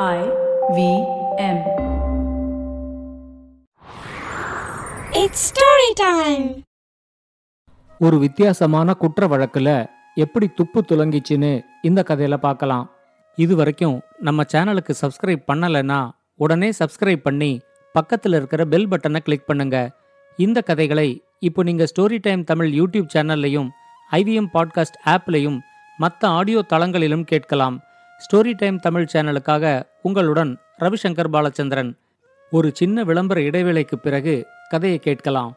I V M. It's story time. ஒரு வித்தியாசமான குற்ற வழக்குல எப்படி துப்பு துலங்கிச்சுன்னு இந்த கதையில பார்க்கலாம் இது வரைக்கும் நம்ம சேனலுக்கு சப்ஸ்கிரைப் பண்ணலைன்னா உடனே சப்ஸ்கிரைப் பண்ணி பக்கத்தில் இருக்கிற பெல் பட்டனை கிளிக் பண்ணுங்க இந்த கதைகளை இப்போ நீங்க ஸ்டோரி டைம் தமிழ் யூடியூப் சேனல்லையும் ஐவிஎம் பாட்காஸ்ட் ஆப்லையும் மற்ற ஆடியோ தளங்களிலும் கேட்கலாம் ஸ்டோரி டைம் தமிழ் சேனலுக்காக உங்களுடன் ரவிசங்கர் பாலச்சந்திரன். ஒரு சின்ன விளம்பர இடைவேளைக்கு பிறகு கதையை கேட்கலாம்.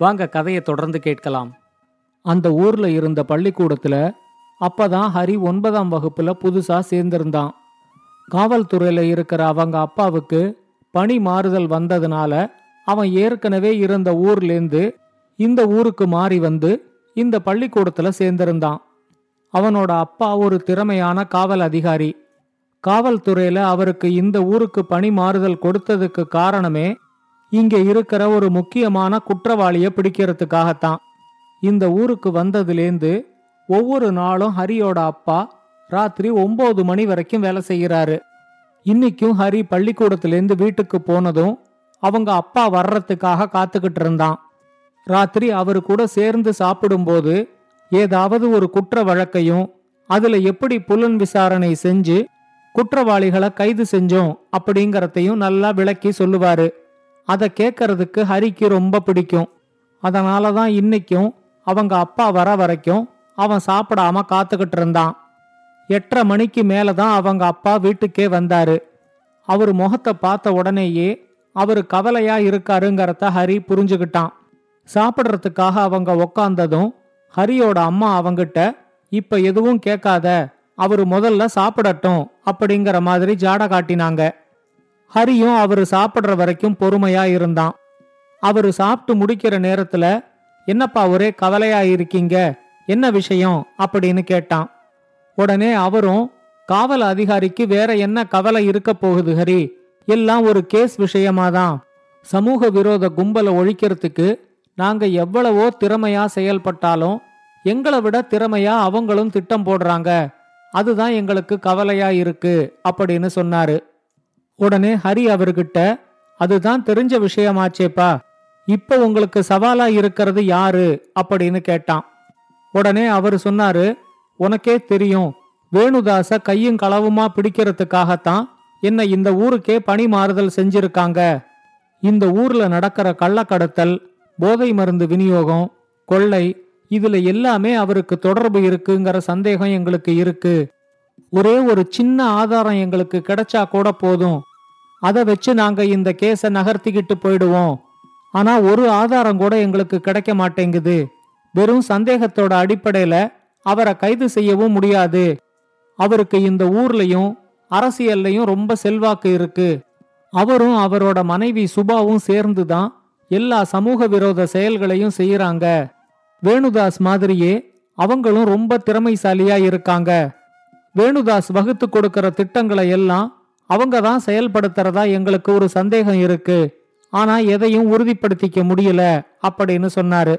வாங்க கதையை தொடர்ந்து கேட்கலாம். அந்த ஊர்ல இருந்த பள்ளிக்கூடத்துல அப்பதான் ஹரி ஒன்பதாம் வகுப்புல புதுசா சேர்ந்திருந்தான். காவல்துறையில இருக்கிற அவங்க அப்பாவுக்கு பணி மாறுதல் வந்ததுனால அவன் ஏற்கனவே இருந்த ஊர்லேருந்து இந்த ஊருக்கு மாறி வந்து இந்த பள்ளிக்கூடத்துல சேர்ந்திருந்தான். அவனோட அப்பா ஒரு திறமையான காவல் அதிகாரி. காவல்துறையில அவருக்கு இந்த ஊருக்கு பணி மாறுதல் கொடுத்ததுக்கு காரணமே இங்க இருக்கிற ஒரு முக்கியமான குற்றவாளிய பிடிக்கிறதுக்காகத்தான். இந்த ஊருக்கு வந்ததுலேருந்து ஒவ்வொரு நாளும் ஹரியோட அப்பா ராத்திரி ஒன்பது மணி வரைக்கும் வேலை செய்கிறாரு. இன்னைக்கும் ஹரி பள்ளிக்கூடத்திலேருந்து வீட்டுக்கு போனதும் அவங்க அப்பா வர்றதுக்காக காத்துக்கிட்டு இருந்தான். ராத்திரி அவரு கூட சேர்ந்து சாப்பிடும்போது ஏதாவது ஒரு குற்ற வழக்கையும் அதுல எப்படி புலன் விசாரணை செஞ்சு குற்றவாளிகளை கைது செஞ்சோம் அப்படிங்கறதையும் நல்லா விளக்கி சொல்லுவாரு. அதை கேட்கறதுக்கு ஹரிக்கு ரொம்ப பிடிக்கும். அதனால தான் இன்னைக்கும் அவங்க அப்பா வர வரைக்கும் அவன் சாப்பிடாம காத்துக்கிட்டு இருந்தான். எட்டரை மணிக்கு மேல தான் அவங்க அப்பா வீட்டுக்கே வந்தாரு. அவர் முகத்தை பார்த்த உடனேயே அவர் கவலையா இருக்காருங்கிறத ஹரி புரிஞ்சுக்கிட்டான். சாப்பிட்றதுக்காக அவங்க உக்காந்ததும் ஹரியோட அம்மா அவங்கிட்ட இப்ப எதுவும் கேட்காத அவர் முதல்ல சாப்பிடட்டும் அப்படிங்கிற மாதிரி ஜாட காட்டினாங்க. ஹரியும் அவரு சாப்பிடுற வரைக்கும் பொறுமையா இருந்தான். அவரு சாப்பிட்டு முடிக்கிற நேரத்துல என்னப்பா ஒரே கவலையா இருக்கீங்க? என்ன விஷயம்? அப்படின்னு கேட்டான். உடனே அவரும் காவல் அதிகாரிக்கு வேற என்ன கவலை இருக்க போகுது ஹரி? எல்லாம் ஒரு கேஸ் விஷயமாதான். சமூக விரோத கும்பலை ஒழிக்கிறதுக்கு நாங்க எவ்வளவோ திறமையா செயல்பட்டாலும் எங்களை விட திறமையா அவங்களும் திட்டம் போடுறாங்க. அதுதான் எங்களுக்கு கவலையா இருக்கு அப்படின்னு சொன்னாரு. உடனே ஹரி அவர்கிட்ட அதுதான் தெரிஞ்ச விஷயமாச்சேப்பா. இப்ப உங்களுக்கு சவாலா இருக்கிறது யாரு? அப்படின்னு கேட்டான். உடனே அவர் சொன்னாரு உனக்கே தெரியும். வேணுதாச கையும் களவுமா பிடிக்கிறதுக்காகத்தான் என்ன இந்த ஊருக்கே பணி மாறுதல் செஞ்சிருக்காங்க. இந்த ஊர்ல நடக்கிற கள்ளக்கடத்தல் போதை மருந்து விநியோகம் கொள்ளை இதுல எல்லாமே அவருக்கு தொடர்பு இருக்குங்கிற சந்தேகம் எங்களுக்கு இருக்கு. ஒரே ஒரு சின்ன ஆதாரம் எங்களுக்கு கிடைச்சா கூட போதும். அதை வச்சு நாங்க இந்த கேஸ நகர்த்திக்கிட்டு போயிடுவோம். ஆனா ஒரு ஆதாரம் கூட எங்களுக்கு கிடைக்க மாட்டேங்குது. வெறும் சந்தேகத்தோட அடிப்படையில அவரை கைது செய்யவும் முடியாது. அவருக்கு இந்த ஊர்லயும் அரசியல்லையும் ரொம்ப செல்வாக்கு இருக்கு. அவரும் அவரோட மனைவி சுபாவும் சேர்ந்துதான் எல்லா சமூக விரோத செயல்களையும் செய்யறாங்க வேணுதாஸ் மாதிரியே அவங்களும் ரொம்ப திறமைசாலியா இருக்காங்க. வேணுதாஸ் வகுத்து கொடுக்கிற திட்டங்களை எல்லாம் அவங்க தான் செயல்படுத்துறதா எங்களுக்கு ஒரு சந்தேகம் இருக்கு. ஆனா எதையும் உறுதிப்படுத்திக்க முடியல அப்படின்னு சொன்னாரு.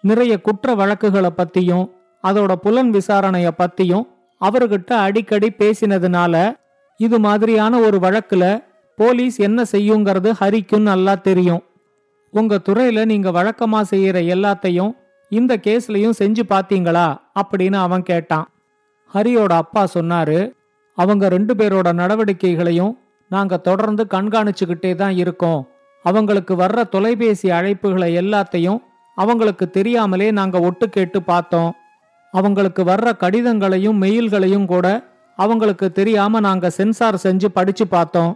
நிறைய குற்ற வழக்குகளை பத்தியும் அதோட புலன் விசாரணைய பத்தியும் அவர்கிட்ட அடிக்கடி பேசினதுனால இது மாதிரியான ஒரு வழக்குல போலீஸ் என்ன செய்யுங்கிறது ஹரிக்கும் நல்லா தெரியும். உங்க துறையில நீங்க வழக்கமா செய்யற எல்லாத்தையும் இந்த கேஸ்லயும் செஞ்சு பாத்தீங்களா அப்படின்னு அவன் கேட்டான். ஹரியோட அப்பா சொன்னாரு அவங்க ரெண்டு பேரோட நடவடிக்கைகளையும் நாங்க தொடர்ந்து கண்காணிச்சுக்கிட்டே தான் இருக்கோம். அவங்களுக்கு வர்ற தொலைபேசி அழைப்புகளை எல்லாத்தையும் அவங்களுக்கு தெரியாமலே நாங்க ஒட்டு கேட்டு பார்த்தோம். அவங்களுக்கு வர்ற கடிதங்களையும் மெயில்களையும் கூட அவங்களுக்கு தெரியாம நாங்க சென்சார் செஞ்சு படிச்சு பார்த்தோம்.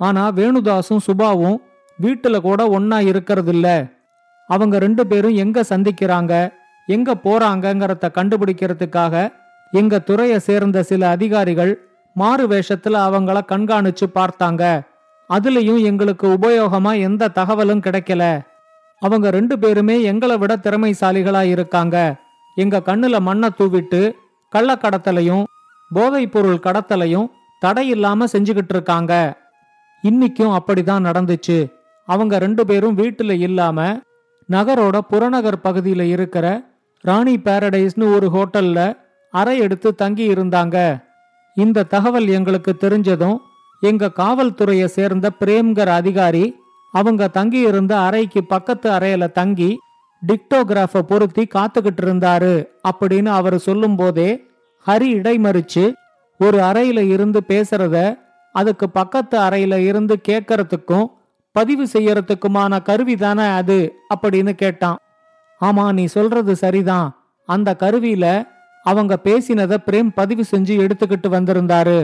ஆனா வேணுதாசும் சுபாவும் வீட்டுல கூட ஒன்னா இருக்கிறதில்ல. அவங்க ரெண்டு பேரும் எங்க சந்திக்கிறாங்க எங்க போறாங்கங்கிறத கண்டுபிடிக்கிறதுக்காக எங்க துறையை சேர்ந்த சில அதிகாரிகள் மாறு வேஷத்துல அவங்கள கண்காணிச்சு பார்த்தாங்க. அதுலயும் எங்களுக்கு உபயோகமா எந்த தகவலும் கிடைக்கல. அவங்க ரெண்டு பேருமே எங்களை விட திறமைசாலிகளா இருக்காங்க. எங்க கண்ணுல மண்ணை தூவிட்டு கள்ளக்கடத்தலையும் போதைப் பொருள் கடத்தலையும் தடை இல்லாம செஞ்சுகிட்டு இருக்காங்க. இன்னிக்கும் அப்படிதான் நடந்துச்சு. அவங்க ரெண்டு பேரும் வீட்டுல இல்லாம நகரோட புறநகர் பகுதியில இருக்கிற ராணி பாரடைஸ்னு ஒரு ஹோட்டல்ல அறை எடுத்து தங்கி இருந்தாங்க இந்த தகவல் எங்களுக்கு தெரிஞ்சதும் எங்க காவல்துறையை சேர்ந்த பிரேம்கர் அதிகாரி அவங்க தங்கி இருந்த அறைக்கு பக்கத்து அறையில தங்கி டிக்டோகிராஃப பொருத்தி காத்துக்கிட்டு இருந்தாரு அப்படின்னு அவர் சொல்லும் போதே ஹரி இடைமறிச்சு ஒரு அறையில இருந்து பேசுறத அதுக்கு பக்கத்து அறையில இருந்து கேட்கறதுக்கும் பதிவு செய்யறதுக்குமான கருவி தானே அது அப்படின்னு கேட்டான். ஆமா நீ சொல்றது சரிதான். அந்த கருவியில அவங்க பேசினத பிரேம் பதிவு செஞ்சு எடுத்துக்கிட்டு வந்திருந்தாரு.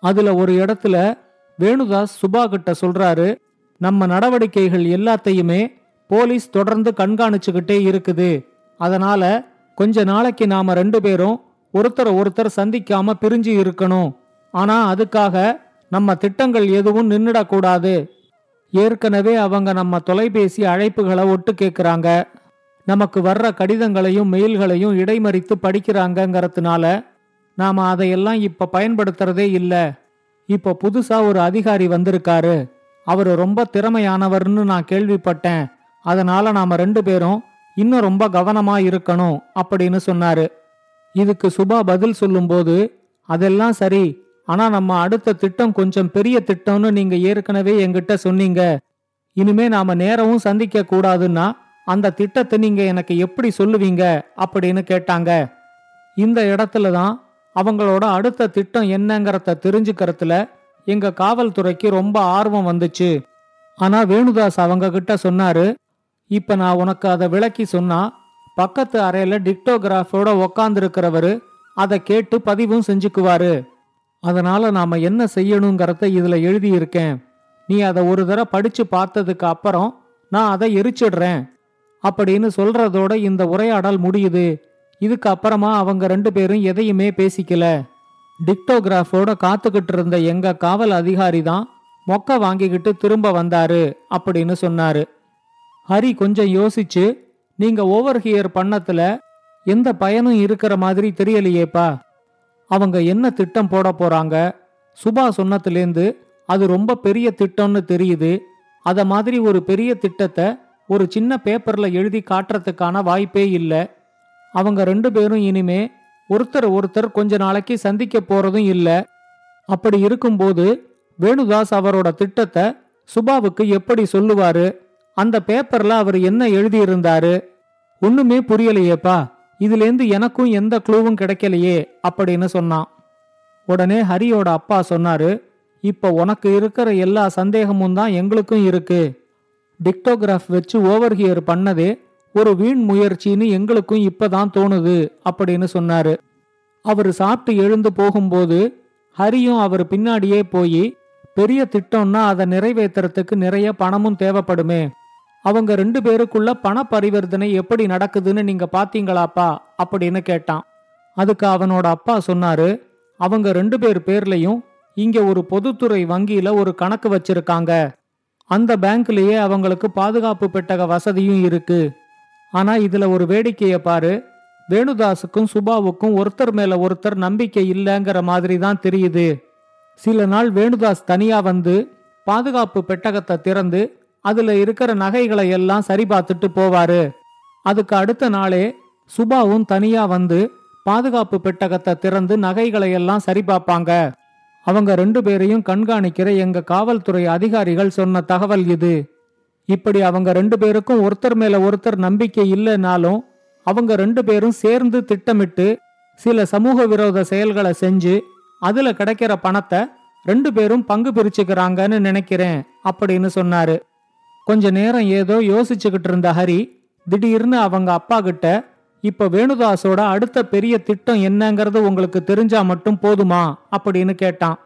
அதுல ஒரு இடத்துல வேணுதாஸ் சுபா கிட்ட சொல்றாரு நம்ம நடவடிக்கைகள் எல்லாத்தையுமே போலீஸ் தொடர்ந்து கண்காணிச்சுக்கிட்டே இருக்குது. அதனால கொஞ்ச நாளைக்கு நாம ரெண்டு பேரும் ஒருத்தர் ஒருத்தர் சந்திக்காம பிரிஞ்சு இருக்கணும். ஆனா அதுக்காக நம்ம திட்டங்கள் எதுவும் நின்னுடக்கூடாது. ஏற்கனவே அவங்க நம்ம தொலைபேசி அழைப்புகளை ஒட்டு கேட்குறாங்க நமக்கு வர்ற கடிதங்களையும் மெயில்களையும் இடைமறித்து படிக்கிறாங்கங்கிறதுனால நாம அதையெல்லாம் இப்ப பயன்படுத்துறதே இல்ல. இப்ப புதுசா ஒரு அதிகாரி வந்திருக்காரு. அவரு ரொம்ப திறமையானவர்னு நான் கேள்விப்பட்டேன். அதனால நாம ரெண்டு பேரும் இன்னும் ரொம்ப கவனமா இருக்கணும் அப்படின்னு சொன்னாரு. இதுக்கு சுபா பதில் சொல்லும்போது அதெல்லாம் சரி. ஆனா நம்ம அடுத்த திட்டம் கொஞ்சம் பெரிய திட்டம்னு நீங்க ஏற்கனவே எங்கிட்ட சொன்னீங்க. இனிமே நாம நேரமும் சந்திக்க கூடாதுன்னா அந்த திட்டத்தை நீங்க எனக்கு எப்படி சொல்லுவீங்க அப்படின்னு கேட்டாங்க. இந்த இடத்துல தான் அவங்களோட அடுத்த திட்டம் என்னங்கறத தெரிஞ்சுக்கிறதுல எங்க காவல்துறைக்கு ரொம்ப ஆர்வம் வந்துச்சு. ஆனா வேணுதாஸ் அவங்க கிட்ட சொன்னாரு இப்ப நான் உனக்கு அதை விளக்கி சொன்னா பக்கத்து அறையில டிக்டோகிராஃபோட உக்காந்துருக்கிறவரு அதை கேட்டு பதிவும் செஞ்சுக்குவாரு. அதனால நாம என்ன செய்யணுங்கிறத இதுல எழுதியிருக்கேன். நீ அதை ஒரு தடவை படிச்சு பார்த்ததுக்கு அப்புறம் நான் அதை எரிச்சிடுறேன். அப்படின்னு சொல்றதோட இந்த உரையாடல் முடியுது. இதுக்கு அப்புறமா அவங்க ரெண்டு பேரும் எதையுமே பேசிக்கல. டிக்டோகிராஃபோட காத்துக்கிட்டு இருந்த எங்க காவல் அதிகாரி தான் மொக்க வாங்கிக்கிட்டு திரும்ப வந்தாரு அப்படின்னு சொன்னாரு. ஹரி கொஞ்சம் யோசிச்சு நீங்க ஓவர் ஹியர் பண்ணத்துல எந்த பயனும் இருக்கிற மாதிரி தெரியலையேப்பா. அவங்க என்ன திட்டம் போட போறாங்க? சுபா சொன்னதுலேருந்து அது ரொம்ப பெரிய திட்டம்னு தெரியுது. அத மாதிரி ஒரு பெரிய திட்டத்தை ஒரு சின்ன பேப்பர்ல எழுதி காட்டுறதுக்கான வாய்ப்பே இல்லை. அவங்க ரெண்டு பேரும் இனிமே ஒருத்தர் ஒருத்தர் கொஞ்ச நாளைக்கு சந்திக்க போறதும் இல்லை. அப்படி இருக்கும்போது வேணுதாஸ் அவரோட திட்டத்தை சுபாவுக்கு எப்படி சொல்லுவாரு? அந்த பேப்பர்ல அவர் என்ன எழுதியிருந்தாரு? ஒண்ணுமே புரியலையேப்பா. இதுலேருந்து எனக்கும் எந்த க்ளூவும் கிடைக்கலையே அப்படின்னு சொன்னான். உடனே ஹரியோட அப்பா சொன்னாரு இப்ப உனக்கு இருக்கிற எல்லா சந்தேகமும் தான் எங்களுக்கும் இருக்கு. டிக்டோகிராஃப் வச்சு ஓவர் ஹியர் பண்ணதே ஒரு வீண் முயற்சின்னு எங்களுக்கும் இப்பதான் தோணுது அப்படின்னு சொன்னாரு. அவர் சாப்பிட்டு எழுந்து போகும்போது ஹரியும் அவர் பின்னாடியே போய் பெரிய திட்டம்னா அதை நிறைவேத்துறதுக்கு நிறைய பணமும் தேவைப்படுமே. அவங்க ரெண்டு பேருக்குள்ள பண பரிவர்த்தனை எப்படி நடக்குதுன்னு நீங்க பாத்தீங்களாப்பா? அப்படின்னு கேட்டான். அதுக்கு அவனோட அப்பா சொன்னாரு அவங்க ரெண்டு பேர் பேர்லயும் இங்க ஒரு பொதுத்துறை வங்கியில ஒரு கணக்கு வச்சிருக்காங்க. அந்த பேங்க்லயே அவங்களுக்கு பாதுகாப்பு பெட்டக வசதியும் இருக்கு. ஆனா இதுல ஒரு வேடிக்கையை பாரு. வேணுதாஸுக்கும் சுபாவுக்கும் ஒருத்தர் மேல ஒருத்தர் நம்பிக்கை இல்லைங்கிற மாதிரி தான் தெரியுது. சில நாள் வேணுதாஸ் தனியா வந்து பாதுகாப்பு பெட்டகத்தை திறந்து அதுல இருக்கிற நகைகளை எல்லாம் சரி பார்த்துட்டு போவாரு. அதுக்கு அடுத்த நாளே சுபாவும் தனியா வந்து பாதுகாப்பு பெட்டகத்தை திறந்து நகைகளை எல்லாம் சரி பார்ப்பாங்க அவங்க ரெண்டு பேரையும் கண்காணிக்கிற எங்க காவல்துறை அதிகாரிகள் சொன்ன தகவல் இது. இப்படி அவங்க ரெண்டு பேருக்கும் ஒருத்தர் மேல ஒருத்தர் நம்பிக்கை இல்லைனாலும் அவங்க ரெண்டு பேரும் சேர்ந்து திட்டமிட்டு சில சமூக விரோத செயல்களை செஞ்சு அதுல கிடைக்கிற பணத்தை ரெண்டு பேரும் பங்கு பிரிச்சுக்கிறாங்கன்னு நினைக்கிறேன் அப்படின்னு சொன்னாரு. கொஞ்ச நேரம் ஏதோ யோசிச்சுக்கிட்டு இருந்த ஹரி திடீர்னு அவங்க அப்பா கிட்ட இப்ப வேணுதாஸோட அடுத்த பெரிய திட்டம் என்னங்கிறது உங்களுக்கு தெரிஞ்சா மட்டும் போதுமா? அப்படின்னு கேட்டான்.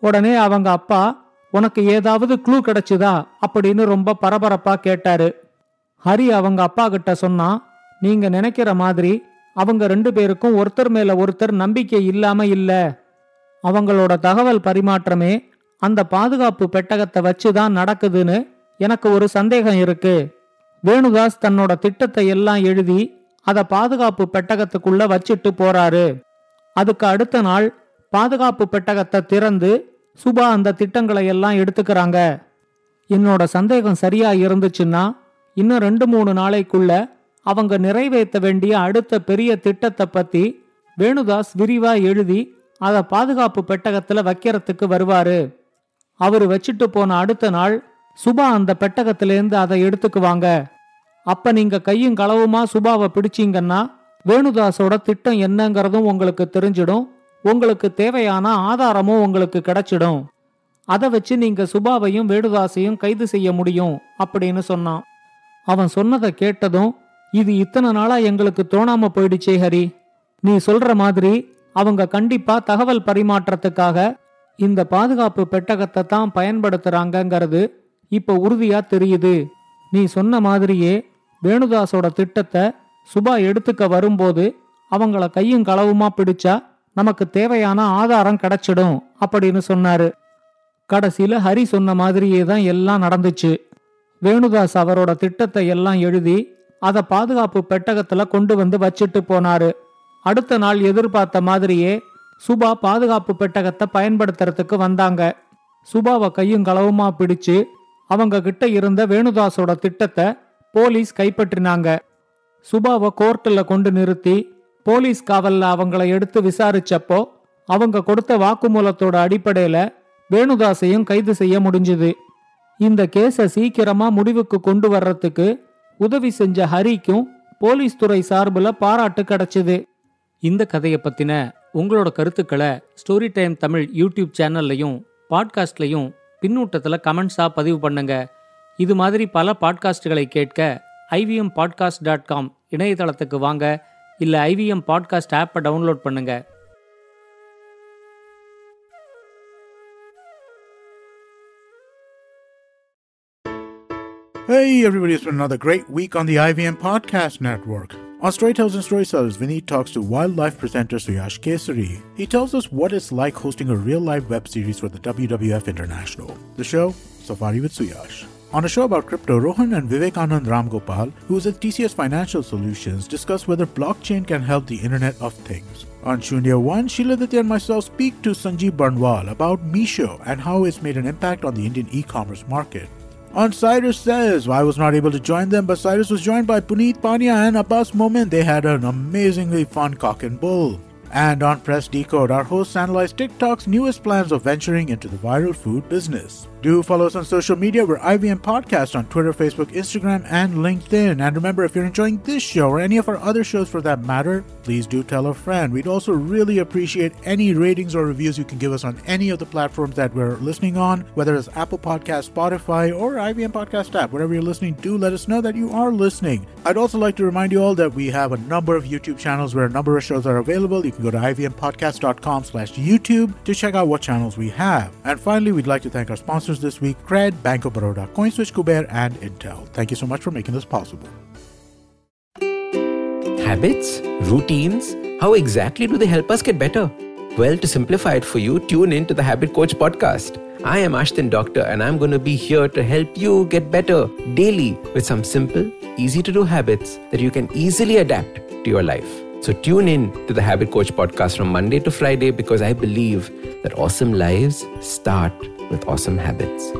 உடனே அவங்க அப்பா உனக்கு ஏதாவது க்ளூ கிடைச்சுதா? அப்படின்னு ரொம்ப பரபரப்பா கேட்டாரு. ஹரி அவங்க அப்பா கிட்ட சொன்னா நீங்க நினைக்கிற மாதிரி அவங்க ரெண்டு பேருக்கும் ஒருத்தர் மேல ஒருத்தர் நம்பிக்கை இல்லாம இல்ல. அவங்களோட தகவல் பரிமாற்றமே அந்த பாதுகாப்பு பெட்டகத்தை வச்சு தான் நடக்குதுன்னு எனக்கு ஒரு சந்தேகம் இருக்கு. வேணுதாஸ் தன்னோட திட்டத்தை எல்லாம் எழுதி அத பாதுகாப்பு பெட்டகத்துக்குள்ள வச்சிட்டு போறாரு. அதுக்கு அடுத்த நாள் பாதுகாப்பு பெட்டகத்தை திறந்து சுபா அந்த திட்டங்களை எல்லாம் எடுத்துக்கிறாங்க. என்னோட சந்தேகம் சரியா இருந்துச்சுன்னா இன்னும் ரெண்டு மூணு நாளைக்குள்ள அவங்க நிறைவேற்ற வேண்டிய அடுத்த பெரிய திட்டத்தை பத்தி வேணுதாஸ் விரிவா எழுதி அத பாதுகாப்பு பெட்டகத்துல வைக்கிறதுக்கு வருவாரு. அவரு வச்சுட்டு போன அடுத்த நாள் சுபா அந்த பெட்டகத்திலேருந்து அதை எடுத்துக்குவாங்க. அப்ப நீங்க கையும் களவுமா சுபாவை பிடிச்சீங்கன்னா வேணுதாஸோட திட்டம் என்னங்கிறதும் உங்களுக்கு தெரிஞ்சிடும். உங்களுக்கு தேவையான ஆதாரமும் உங்களுக்கு கிடைச்சிடும். அதை வச்சு நீங்க சுபாவையும் வேணுதாசையும் கைது செய்ய முடியும் அப்படின்னு சொன்னான். அவன் சொன்னதை கேட்டதும் இது இத்தனை நாளா எங்களுக்கு தோணாம போயிடுச்சே ஹரி. நீ சொல்ற மாதிரி அவங்க கண்டிப்பா தகவல் பரிமாற்றத்துக்காக இந்த பாதுகாப்பு பெட்டகத்தை தான் பயன்படுத்துறாங்கங்கிறது இப்ப உறுதியா தெரியுது. நீ சொன்ன மாதிரியே வேணுதாஸோட திட்டத்தை சுபா எடுத்துக்க வரும்போது அவங்கள கையும் களவுமா பிடிச்சா நமக்கு தேவையான ஆதாரம் கிடைச்சிடும் அப்படின்னு சொன்னாரு. கடைசியில ஹரி சொன்ன மாதிரியே தான் எல்லாம் நடந்துச்சு. வேணுதாஸ் அவரோட திட்டத்தை எல்லாம் எழுதி அதை பாதுகாப்பு பெட்டகத்துல கொண்டு வந்து வச்சிட்டு போனாரு. அடுத்த நாள் எதிர்பார்த்த மாதிரியே சுபா பாதுகாப்பு பெட்டகத்தை பயன்படுத்துறதுக்கு வந்தாங்க. சுபாவை கையும் களவுமா பிடிச்சு அவங்க கிட்ட இருந்த வேணுதாஸோட திட்டத்தை போலீஸ் கைப்பற்றினாங்க. சுபாவை கோர்ட்டில் கொண்டு நிறுத்தி போலீஸ் காவல்ல அவங்கள எடுத்து விசாரிச்சப்போ அவங்க கொடுத்த வாக்குமூலத்தோட அடிப்படையில வேணுதாசையும் கைது செய்ய முடிஞ்சுது. இந்த கேஸை சீக்கிரமா முடிவுக்கு கொண்டு வர்றதுக்கு உதவி செஞ்ச ஹரிக்கும் போலீஸ் துறை சார்பில் பாராட்டு கிடைச்சது. இந்த கதையை பத்தின உங்களோட கருத்துக்களை ஸ்டோரி டைம் தமிழ் யூடியூப் சேனல்லையும் பாட்காஸ்ட்லையும் பின்னூட்டத்தில் கமெண்ட்ஸாக பதிவு பண்ணுங்கள் இது மாதிரி பல பாட்காஸ்டுகளை கேட்க ஐவிஎம் பாட்காஸ்ட் டாட் காம் இணையதளத்துக்கு வாங்க இல்ல ஐவிஎம் பாட்காஸ்ட் ஆப்பை டவுன்லோட் பண்ணுங்க Hey everybody, it's been another great week on the IVM Podcast Network. On Storytellers and Storytellers, Vinny talks to wildlife presenter Suyash Kesari. He tells us what it's like hosting a real live web series for the WWF International. The show, Safari with Suyash. On a show about crypto, Rohan and Vivekanand Ramgopal, who is at TCS Financial Solutions, discuss whether blockchain can help the Internet of Things. On Shunya 1, Sheila Ditya and myself speak to Sanjeev Barnwal about Misho and how it's made an impact on the Indian e-commerce market. On Cyrus Says, I was not able to join them, but Cyrus was joined by Puneet Pania and Abbas Moment. They had an amazingly fun cock and bull. And on Press Decode, our hosts analyze TikTok's newest plans of venturing into the viral food business. Do follow us on social media. We're IVM Podcast on Twitter, Facebook, Instagram, and LinkedIn. And remember, if you're enjoying this show or any of our other shows for that matter, please do tell a friend. We'd also really appreciate any ratings or reviews you can give us on any of the platforms that we're listening on, whether it's Apple Podcast, Spotify, or IVM Podcast app. Wherever you're listening, do let us know that you are listening. I'd also like to remind you all that we have a number of YouTube channels where a number of shows are available. You can go to ivmpodcast.com slash YouTube to check out what channels we have. And finally, we'd like to thank our sponsors this week, Cred, Bank of Baroda, CoinSwitch, Kuber, and Intel. Thank you so much for making this possible. Habits? Routines? How exactly do they help us get better? Well, to simplify it for you, tune in to the Habit Coach podcast. I am Ashton Doctor, and I'm going to be here to help you get better daily with some simple, easy to do habits that you can easily adapt to your life. So tune in to the Habit Coach podcast from Monday to Friday because I believe that awesome lives start with awesome habits.